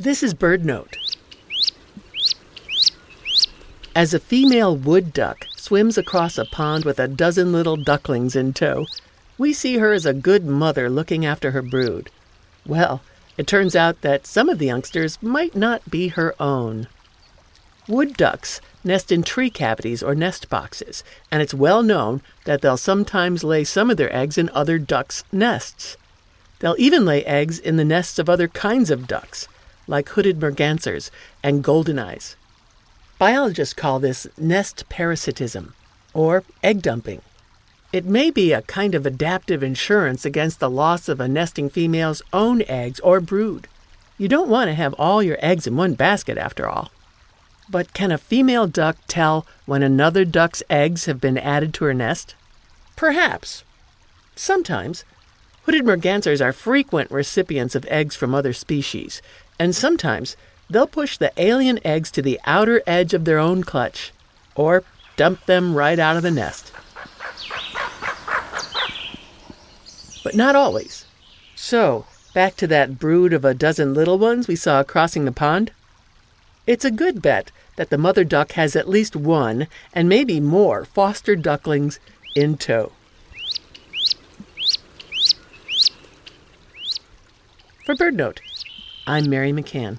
This is BirdNote. As a female wood duck swims across a pond with a dozen little ducklings in tow, we see her as a good mother looking after her brood. Well, it turns out that some of the youngsters might not be her own. Wood ducks nest in tree cavities or nest boxes, and it's well known that they'll sometimes lay some of their eggs in other ducks' nests. They'll even lay eggs in the nests of other kinds of ducks, like hooded mergansers and goldeneyes. Biologists call this nest parasitism, or egg dumping. It may be a kind of adaptive insurance against the loss of a nesting female's own eggs or brood. You don't want to have all your eggs in one basket, after all. But can a female duck tell when another duck's eggs have been added to her nest? Perhaps. Sometimes. Hooded mergansers are frequent recipients of eggs from other species, and sometimes they'll push the alien eggs to the outer edge of their own clutch, or dump them right out of the nest. But not always. So, back to that brood of a dozen little ones we saw crossing the pond. It's a good bet that the mother duck has at least one, and maybe more, foster ducklings in tow. For BirdNote, I'm Mary McCann.